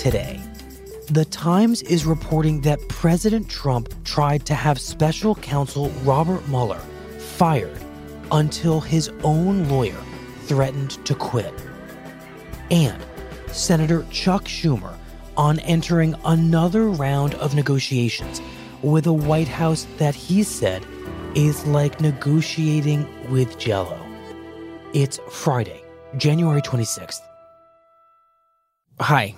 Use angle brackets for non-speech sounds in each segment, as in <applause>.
Today, The Times is reporting that President Trump tried to have special counsel Robert Mueller fired until his own lawyer threatened to quit. And Senator Chuck Schumer on entering another round of negotiations with a White House that he said is like negotiating with Jello. It's Friday, January 26th. Hi.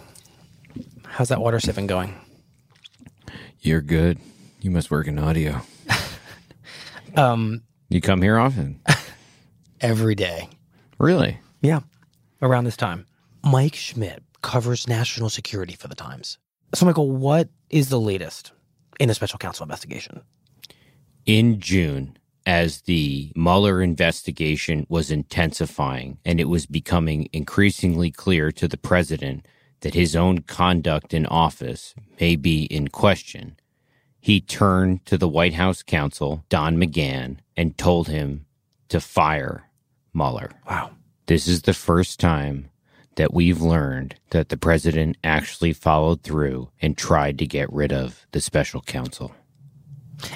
How's that water sipping going? You're good. You must work in audio. <laughs> Um, You come here often? <laughs> every day. Really? Yeah, around this time. Mike Schmidt covers national security for the Times. So, Michael, what is the latest in the special counsel investigation? In June, as the Mueller investigation was intensifying and it was becoming increasingly clear to the president that his own conduct in office may be in question, he turned to the White House counsel, Don McGahn, and told him to fire Mueller. Wow. This is the first time that we've learned that the president actually followed through and tried to get rid of the special counsel.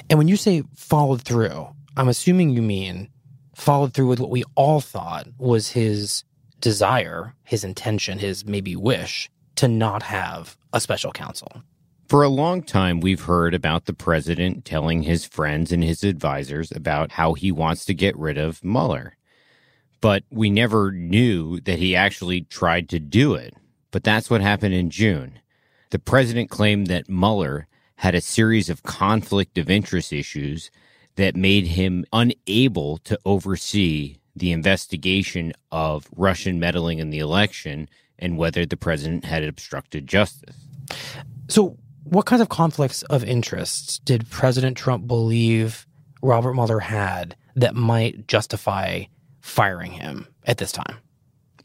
And when you say followed through, I'm assuming you mean followed through with what we all thought was his desire, his intention, his maybe wish to not have a special counsel. For a long time, we've heard about the president telling his friends and his advisors about how he wants to get rid of Mueller. But we never knew that he actually tried to do it. But that's what happened in June. The president claimed that Mueller had a series of conflict of interest issues that made him unable to oversee the investigation of Russian meddling in the election and whether the president had obstructed justice. So, what kinds of conflicts of interest did President Trump believe Robert Mueller had that might justify firing him at this time?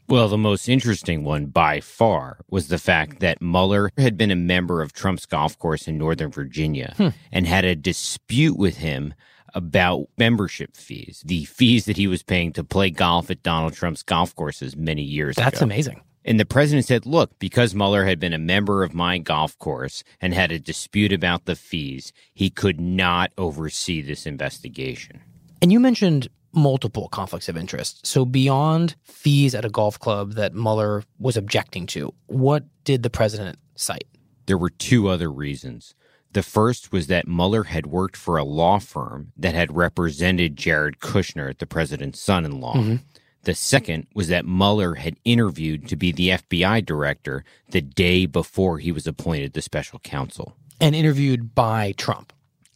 Well, the most interesting one by far was the fact that Mueller had been a member of Trump's golf course in Northern Virginia Hmm. and had a dispute with him about membership fees, the fees that he was paying to play golf at Donald Trump's golf courses many years That's ago. That's amazing. And the president said, look, because Mueller had been a member of my golf course and had a dispute about the fees, he could not oversee this investigation. And you mentioned multiple conflicts of interest. So, beyond fees at a golf club that Mueller was objecting to, what did the president cite? There were two other reasons. The first was that Mueller had worked for a law firm that had represented Jared Kushner, the president's son in law. Mhm. The second was that Mueller had interviewed to be the FBI director the day before he was appointed the special counsel. And interviewed by Trump.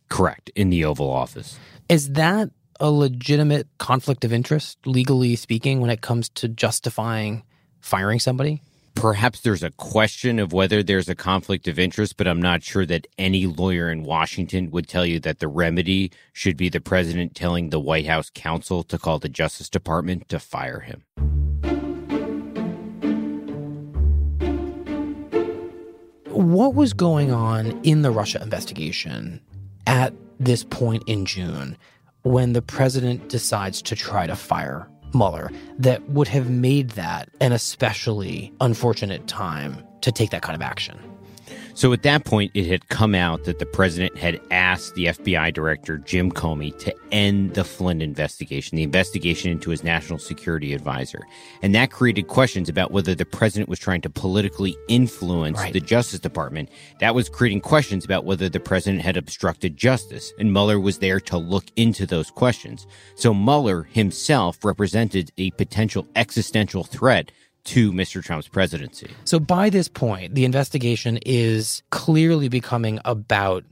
Correct, in the Oval Office. Is that a legitimate conflict of interest, legally speaking, when it comes to justifying firing somebody? Perhaps there's a question of whether there's a conflict of interest, but I'm not sure that any lawyer in Washington would tell you that the remedy should be the president telling the White House counsel to call the Justice Department to fire him. What was going on in the Russia investigation at this point in June when the president decides to try to fire Mueller that would have made that an especially unfortunate time to take that kind of action? So at that point, it had come out that the president had asked the FBI director, Jim Comey, to end the Flynn investigation, the investigation into his national security advisor. And that created questions about whether the president was trying to politically influence Right. the Justice Department. That was creating questions about whether the president had obstructed justice. And Mueller was there to look into those questions. So Mueller himself represented a potential existential threat to Mr. Trump's presidency. So by this point, the investigation is clearly becoming about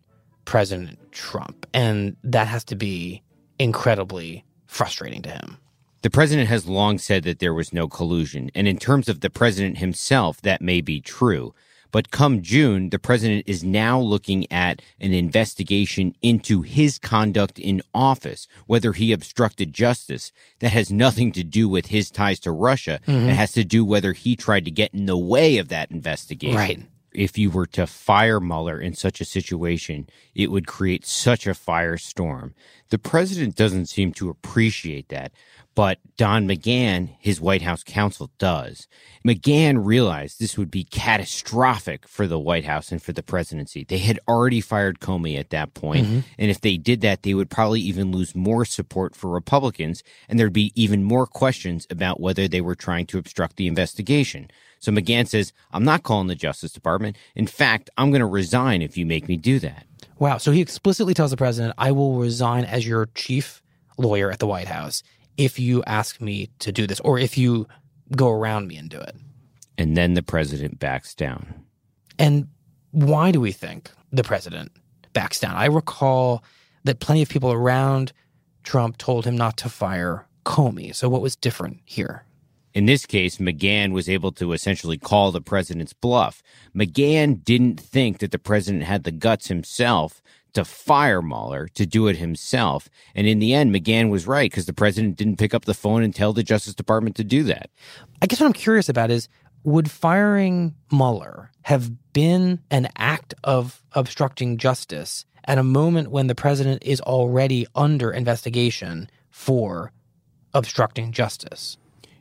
President Trump, and that has to be incredibly frustrating to him. The president has long said that there was no collusion, and in terms of the president himself, that may be true. But come June, the president is now looking at an investigation into his conduct in office, whether he obstructed justice. That has nothing to do with his ties to Russia. It mm-hmm. has to do whether he tried to get in the way of that investigation. Right. If you were to fire Mueller in such a situation, it would create such a firestorm. The president doesn't seem to appreciate that, but Don McGahn, his White House counsel, does. McGahn realized this would be catastrophic for the White House and for the presidency. They had already fired Comey at that point, mm-hmm. and if they did that, they would probably even lose more support for Republicans, and there'd be even more questions about whether they were trying to obstruct the investigation. So McGahn says, I'm not calling the Justice Department. In fact, I'm going to resign if you make me do that. Wow. So he explicitly tells the president, I will resign as your chief lawyer at the White House if you ask me to do this, or if you go around me and do it. And then the president backs down. And why do we think the president backs down? I recall that plenty of people around Trump told him not to fire Comey. So what was different here? In this case, McGahn was able to essentially call the president's bluff. McGahn didn't think that the president had the guts himself to fire Mueller, to do it himself. And in the end, McGahn was right because the president didn't pick up the phone and tell the Justice Department to do that. I guess what I'm curious about is would firing Mueller have been an act of obstructing justice at a moment when the president is already under investigation for obstructing justice?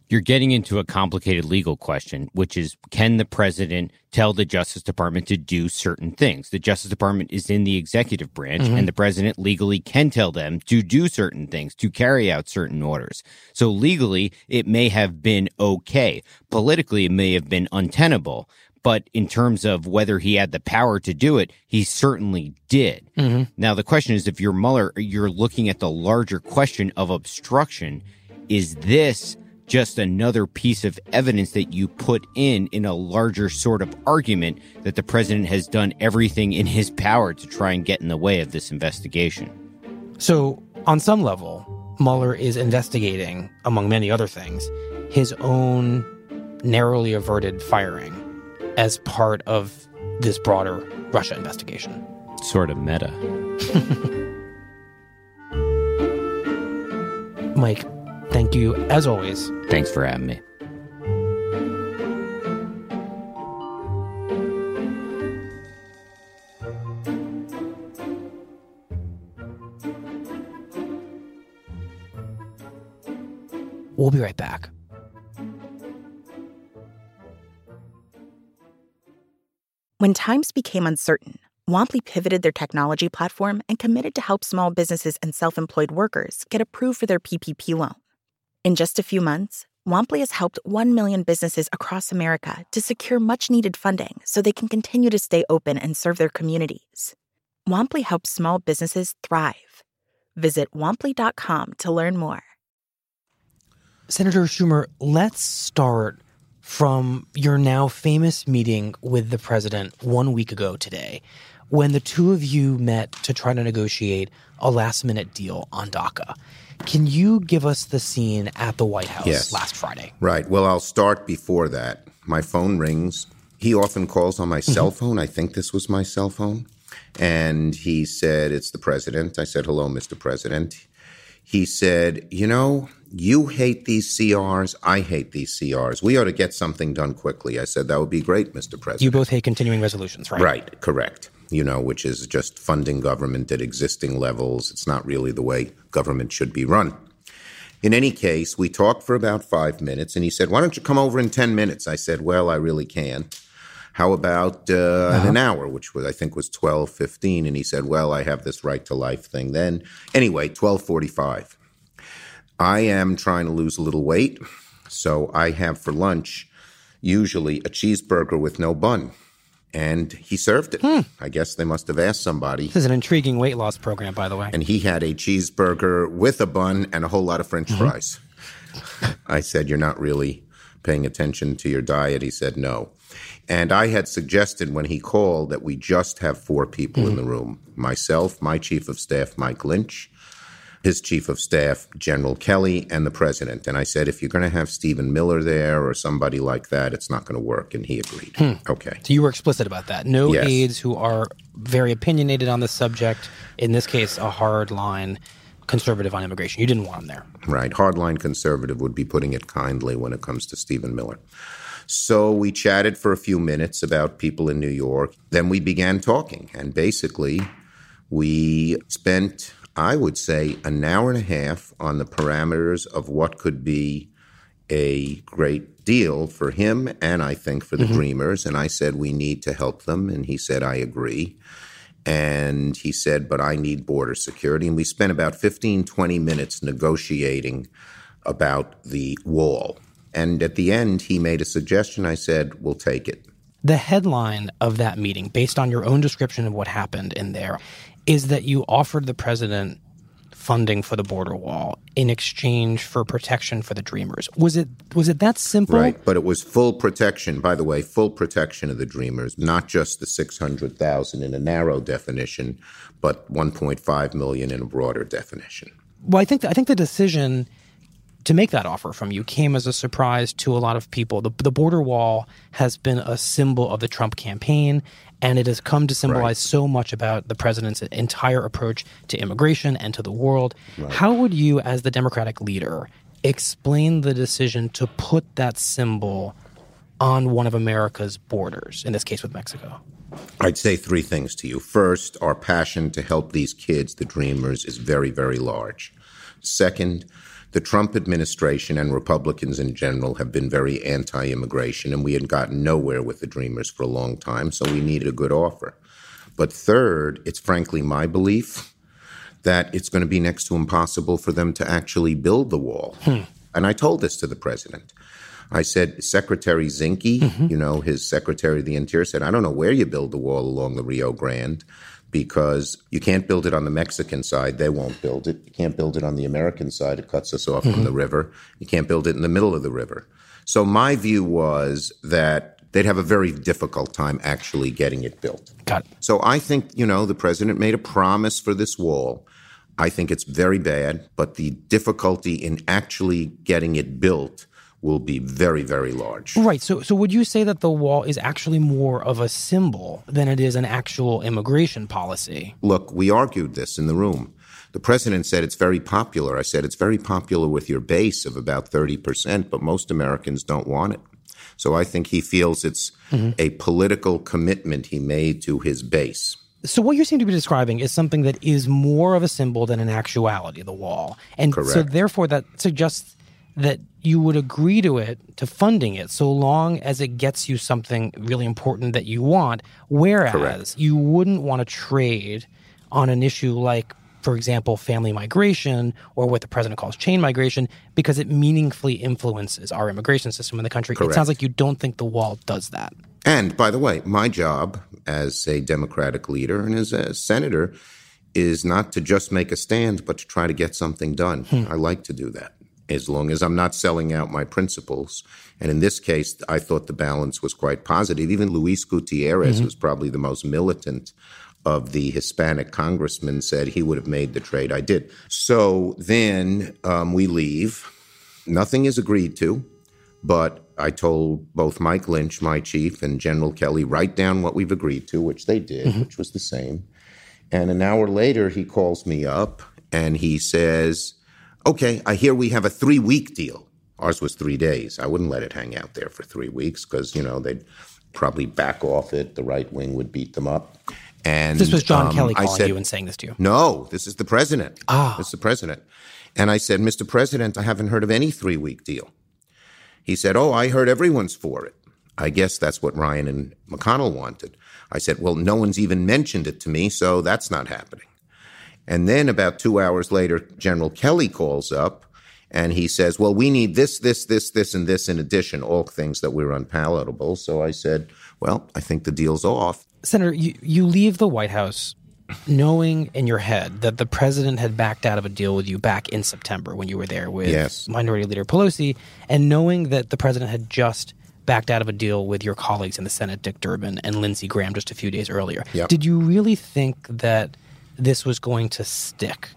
You're getting into a complicated legal question, which is can the president tell the Justice Department to do certain things? The Justice Department is in the executive branch, mm-hmm. and the president legally can tell them to do certain things, to carry out certain orders. So legally, it may have been okay. Politically, it may have been untenable. But in terms of whether he had the power to do it, he certainly did. Mm-hmm. Now, the question is if you're Mueller, you're looking at the larger question of obstruction. Is this just another piece of evidence that you put in in a larger sort of argument that the president has done everything in his power to try and get in the way of this investigation? So, on some level, Mueller is investigating, among many other things, his own narrowly averted firing as part of this broader Russia investigation. Sort of meta. <laughs> Mike, thank you as always. Thanks for having me. We'll be right back. When times became uncertain, Womply pivoted their technology platform and committed to help small businesses and self employed workers get approved for their PPP loan. In just a few months, Womply has helped 1 million businesses across America to secure much needed funding so they can continue to stay open and serve their communities. Womply helps small businesses thrive. Visit womply.com to learn more. Senator Schumer, let's start from your now famous meeting with the president one week ago today, when the two of you met to try to negotiate a last minute deal on DACA. Can you give us the scene at the White House Yes. last Friday? Right. Well, I'll start before that. My phone rings. He often calls on my mm-hmm. cell phone. I think this was my cell phone. And he said, It's the president. I said, Hello, Mr. President. He said, You know, you hate these CRs. I hate these CRs. We ought to get something done quickly. I said, That would be great, Mr. President. You both hate continuing resolutions, right? Right, correct. You know, which is just funding government at existing levels. It's not really the way government should be run. In any case, we talked for about five minutes, and he said, Why don't you come over in 10 minutes? I said, Well, I really can. how about uh, in an hour, which was I think was twelve fifteen, and he said, "Well, I have this right to life thing." Then anyway, twelve forty five. I am trying to lose a little weight, so I have for lunch usually a cheeseburger with no bun. And he served it. Hmm. I guess they must have asked somebody. This is an intriguing weight loss program, by the way. And he had a cheeseburger with a bun and a whole lot of french mm-hmm. fries. I said, You're not really paying attention to your diet. He said, No. And I had suggested when he called that we just have four people in mm-hmm. the room myself, my chief of staff, Mike Lynch, his chief of staff, General Kelly, and the president. And I said, if you're going to have Stephen Miller there or somebody like that, it's not going to work. And he agreed. Hmm. Okay. So you were explicit about that. No Yes. aides who are very opinionated on this subject. In this case, a hard line conservative on immigration. You didn't want them there. Right. Hardline conservative would be putting it kindly when it comes to Stephen Miller. So we chatted for a few minutes about people in New York. Then we began talking. And basically, we spent, I would say, an hour and a half on the parameters of what could be a great deal for him and I think for the mm-hmm. Dreamers. And I said, we need to help them. And he said, I agree. And he said, but I need border security. And we spent about 15, 20 minutes negotiating about the wall. And at the end, he made a suggestion. I said, we'll take it. The headline of that meeting, based on your own description of what happened in there, is that you offered the president funding for the border wall in exchange for protection for the dreamers. Was it was it that simple? Right. But it was full protection, by the way, full protection of the Dreamers, not just the 600,000 in a narrow definition, but 1.5 million in a broader definition. Well, I think I think the decision to make that offer from you came as a surprise to a lot of people. The, the border wall has been a symbol of the Trump campaign, and it has come to symbolize Right. so much about the president's entire approach to immigration and to the world. How would you, as the Democratic leader, explain the decision to put that symbol on one of America's borders, in this case with Mexico? I'd say three things to you. First, our passion to help these kids, the Dreamers, is very, very large. Second, the Trump administration and Republicans in general have been very anti immigration, and we had gotten nowhere with the Dreamers for a long time, so we needed a good offer. But third, it's frankly my belief that it's going to be next to impossible for them to actually build the wall. Hmm. And I told this to the president. I said, Secretary Zinke, mm-hmm. you know, his Secretary of the Interior said, I don't know where you build the wall along the Rio Grande because you can't build it on the Mexican side. They won't build it. You can't build it on the American side. It cuts us off from the mm-hmm. river. You can't build it in the middle of the river. So my view was that they'd have a very difficult time actually getting it built. Got it. So I think, you know, the president made a promise for this wall. I think it's very bad, but the difficulty in actually getting it built will be very, very large. Right. So, so would you say that the wall is actually more of a symbol than it is an actual immigration policy? Look, we argued this in the room. The president said it's very popular. I said it's very popular with your base of about 30%, but most Americans don't want it. So I think he feels it's mm-hmm. a political commitment he made to his base. So, what you seem to be describing is something that is more of a symbol than an actuality, the wall. And so, therefore, that suggests that you would agree to it, to funding it, so long as it gets you something really important that you want. Whereas Correct. you wouldn't want to trade on an issue like, for example, family migration or what the president calls chain migration, because it meaningfully influences our immigration system in the country. It sounds like you don't think the wall does that. And by the way, my job as a Democratic leader and as a senator is not to just make a stand, but to try to get something done. Hmm. I like to do that as long as I'm not selling out my principles. And in this case, I thought the balance was quite positive. Even Luis Gutierrez, was probably the most militant of the Hispanic congressmen, said he would have made the trade. I did. So then um, we leave. Nothing is agreed to. But I told both Mike Lynch, my chief, and General Kelly, write down what we've agreed to, which they did, which was the same. And an hour later, he calls me up and he says, Okay, I hear we have a three week deal. Ours was three days. I wouldn't let it hang out there for three weeks because, you know, they'd probably back off it. The right wing would beat them up. And This was John um, Kelly I calling said, you and saying this to you. no, this is the president. Ah. This is the president. And I said, Mr. President, I haven't heard of any three week deal. He said, Oh, I heard everyone's for it. I guess that's what Ryan and McConnell wanted. I said, Well, no one's even mentioned it to me, so that's not happening. And then about two hours later, General Kelly calls up and he says, Well, we need this, this, this, this, and this in addition, all things that were unpalatable. So I said, Well, I think the deal's off. Senator, you, you leave the White House knowing in your head that the president had backed out of a deal with you back in September when you were there with yes. Minority Leader Pelosi, and knowing that the president had just backed out of a deal with your colleagues in the Senate, Dick Durbin and Lindsey Graham, just a few days earlier. Yep. Did you really think that this was going to stick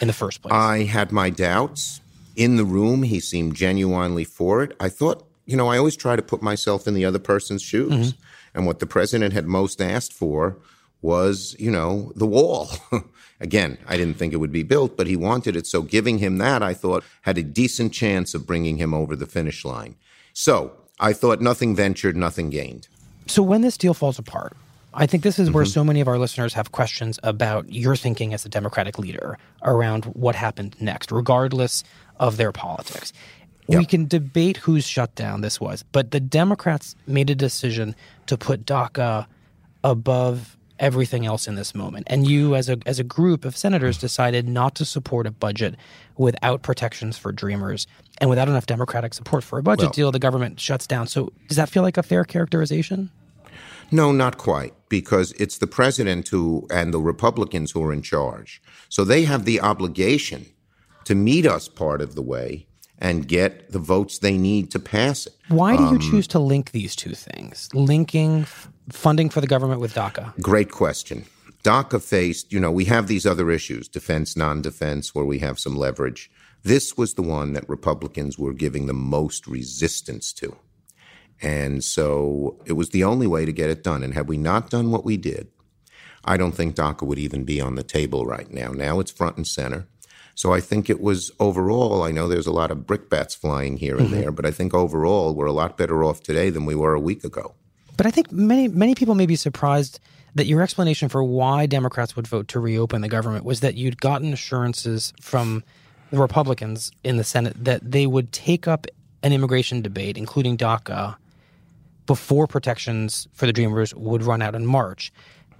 in the first place? I had my doubts. In the room, he seemed genuinely for it. I thought, you know, I always try to put myself in the other person's shoes. Mm-hmm. And what the president had most asked for was, you know, the wall. <laughs> Again, I didn't think it would be built, but he wanted it. So giving him that, I thought, had a decent chance of bringing him over the finish line. So I thought nothing ventured, nothing gained. So when this deal falls apart, I think this is where mm-hmm. so many of our listeners have questions about your thinking as a Democratic leader around what happened next, regardless of their politics. Yep. We can debate whose shutdown this was, but the Democrats made a decision to put DACA above everything else in this moment. And you, as a as a group of senators, decided not to support a budget without protections for dreamers and without enough Democratic support for a budget well, deal. The government shuts down. So, does that feel like a fair characterization? No, not quite, because it's the president who and the Republicans who are in charge. So they have the obligation to meet us part of the way and get the votes they need to pass it. Why do you um, choose to link these two things? Linking funding for the government with DACA? Great question. DACA faced, you know, we have these other issues, defense, non defense, where we have some leverage. This was the one that Republicans were giving the most resistance to. And so it was the only way to get it done. And had we not done what we did, I don't think DACA would even be on the table right now. Now it's front and center. So I think it was overall, I know there's a lot of brickbats flying here and mm-hmm. there, but I think overall we're a lot better off today than we were a week ago. But I think many many people may be surprised that your explanation for why Democrats would vote to reopen the government was that you'd gotten assurances from the Republicans in the Senate that they would take up an immigration debate, including DACA, before protections for the Dreamers would run out in March,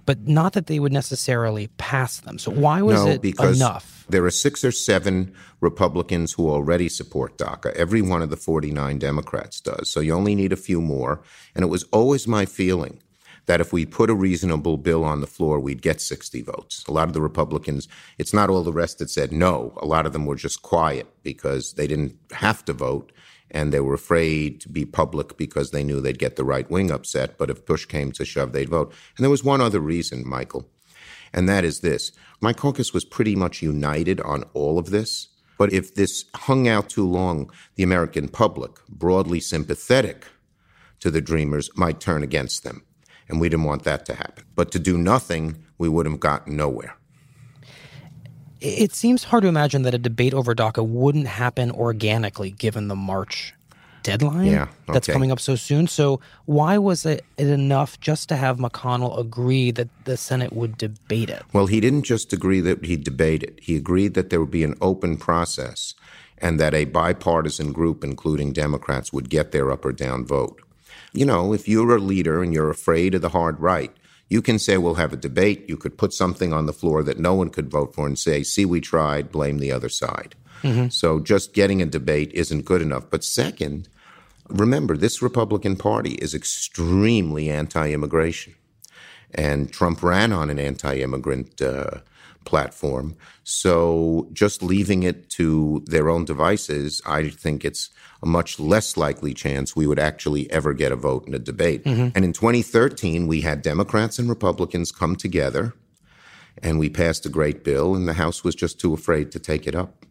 but not that they would necessarily pass them. So why was no, it because enough? There are six or seven Republicans who already support DACA. Every one of the 49 Democrats does. So you only need a few more. And it was always my feeling that if we put a reasonable bill on the floor, we'd get 60 votes. A lot of the Republicans, it's not all the rest that said no. A lot of them were just quiet because they didn't have to vote and they were afraid to be public because they knew they'd get the right wing upset. But if push came to shove, they'd vote. And there was one other reason, Michael, and that is this my caucus was pretty much united on all of this. But if this hung out too long, the American public, broadly sympathetic to the Dreamers, might turn against them. And we didn't want that to happen. But to do nothing, we would have gotten nowhere. It seems hard to imagine that a debate over DACA wouldn't happen organically given the March deadline yeah, okay. that's coming up so soon. So why was it, it enough just to have McConnell agree that the Senate would debate it? Well, he didn't just agree that he'd debate it. He agreed that there would be an open process and that a bipartisan group, including Democrats, would get their up or down vote. You know, if you're a leader and you're afraid of the hard right, you can say we'll have a debate. You could put something on the floor that no one could vote for and say, see, we tried, blame the other side. Mm-hmm. So just getting a debate isn't good enough. But second, remember, this Republican Party is extremely anti immigration. And Trump ran on an anti immigrant uh, platform. So just leaving it to their own devices, I think it's a much less likely chance we would actually ever get a vote in a debate. Mm-hmm. And in 2013, we had Democrats and Republicans come together and we passed a great bill, and the House was just too afraid to take it up.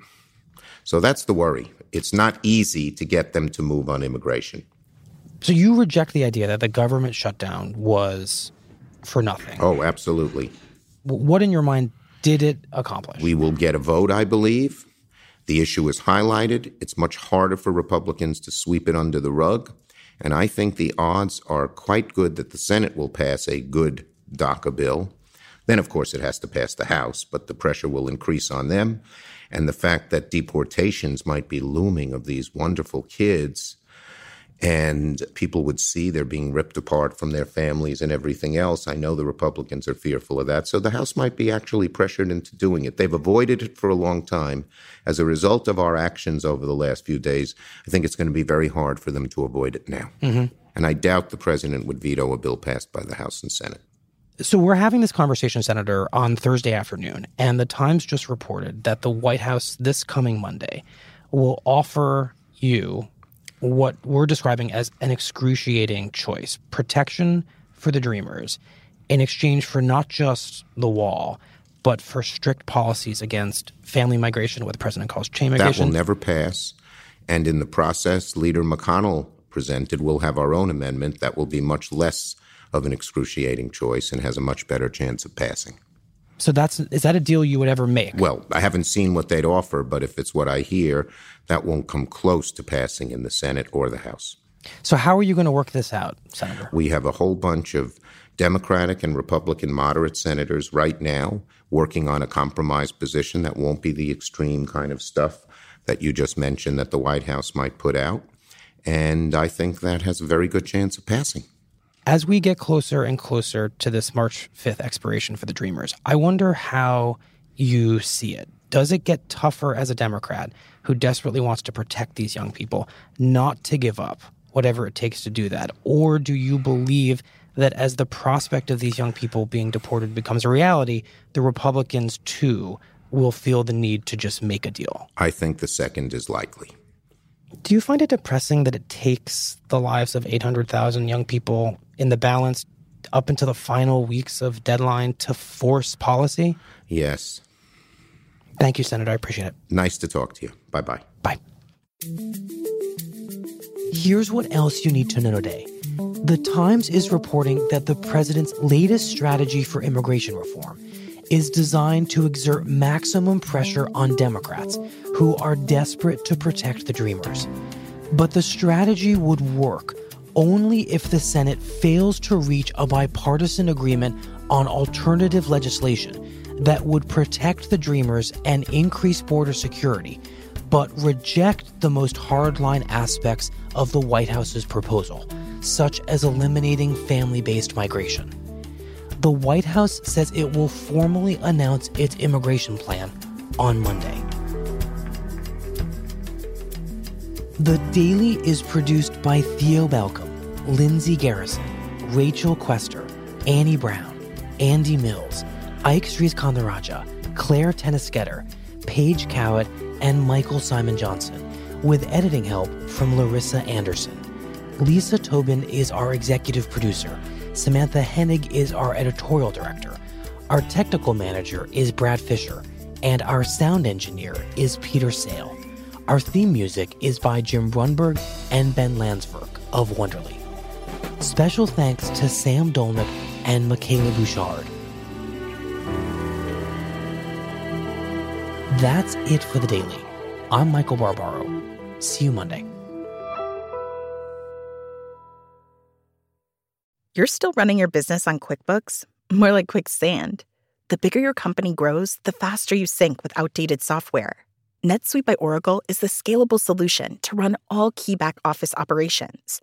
So that's the worry. It's not easy to get them to move on immigration. So you reject the idea that the government shutdown was for nothing? Oh, absolutely. What in your mind did it accomplish? We will get a vote, I believe. The issue is highlighted. It's much harder for Republicans to sweep it under the rug. And I think the odds are quite good that the Senate will pass a good DACA bill. Then, of course, it has to pass the House, but the pressure will increase on them. And the fact that deportations might be looming of these wonderful kids and people would see they're being ripped apart from their families and everything else. I know the Republicans are fearful of that. So the House might be actually pressured into doing it. They've avoided it for a long time. As a result of our actions over the last few days, I think it's going to be very hard for them to avoid it now. Mm-hmm. And I doubt the president would veto a bill passed by the House and Senate. So we're having this conversation, Senator, on Thursday afternoon, and the Times just reported that the White House this coming Monday will offer you what we're describing as an excruciating choice protection for the dreamers in exchange for not just the wall, but for strict policies against family migration, what the president calls chain migration. That will never pass. And in the process, Leader McConnell presented, we'll have our own amendment that will be much less of an excruciating choice and has a much better chance of passing. So that's is that a deal you would ever make? Well, I haven't seen what they'd offer, but if it's what I hear, that won't come close to passing in the Senate or the House. So how are you going to work this out, Senator? We have a whole bunch of Democratic and Republican moderate senators right now working on a compromise position that won't be the extreme kind of stuff that you just mentioned that the White House might put out. And I think that has a very good chance of passing. As we get closer and closer to this March 5th expiration for the Dreamers, I wonder how you see it. Does it get tougher as a Democrat who desperately wants to protect these young people not to give up whatever it takes to do that? Or do you believe that as the prospect of these young people being deported becomes a reality, the Republicans too will feel the need to just make a deal? I think the second is likely. Do you find it depressing that it takes the lives of 800,000 young people in the balance up until the final weeks of deadline to force policy? Yes. Thank you, Senator. I appreciate it. Nice to talk to you. Bye bye. Bye. Here's what else you need to know today. The Times is reporting that the president's latest strategy for immigration reform is designed to exert maximum pressure on Democrats who are desperate to protect the Dreamers. But the strategy would work only if the Senate fails to reach a bipartisan agreement on alternative legislation that would protect the Dreamers and increase border security, but reject the most hardline aspects of the White House's proposal, such as eliminating family based migration. The White House says it will formally announce its immigration plan on Monday. The Daily is produced by Theo Balcomb, Lindsay Garrison, Rachel Quester, Annie Brown, Andy Mills, Ike Sriskandarajah, Clare Toeniskoetter, Paige Cowett, and Michael Simon Johnson, with editing help from Larissa Anderson. Lisa Tobin is our executive producer. Samantha Henig is our editorial director. Our technical manager is Brad Fisher, and our sound engineer is Peter Sale. Our theme music is by Jim Brunberg and Ben Landsverk of Wonderly. Special thanks to Sam Dolnick and Michaela Bouchard. That's it for the daily. I'm Michael Barbaro. See you Monday. You're still running your business on QuickBooks? More like quicksand. The bigger your company grows, the faster you sync with outdated software. NetSuite by Oracle is the scalable solution to run all key back office operations,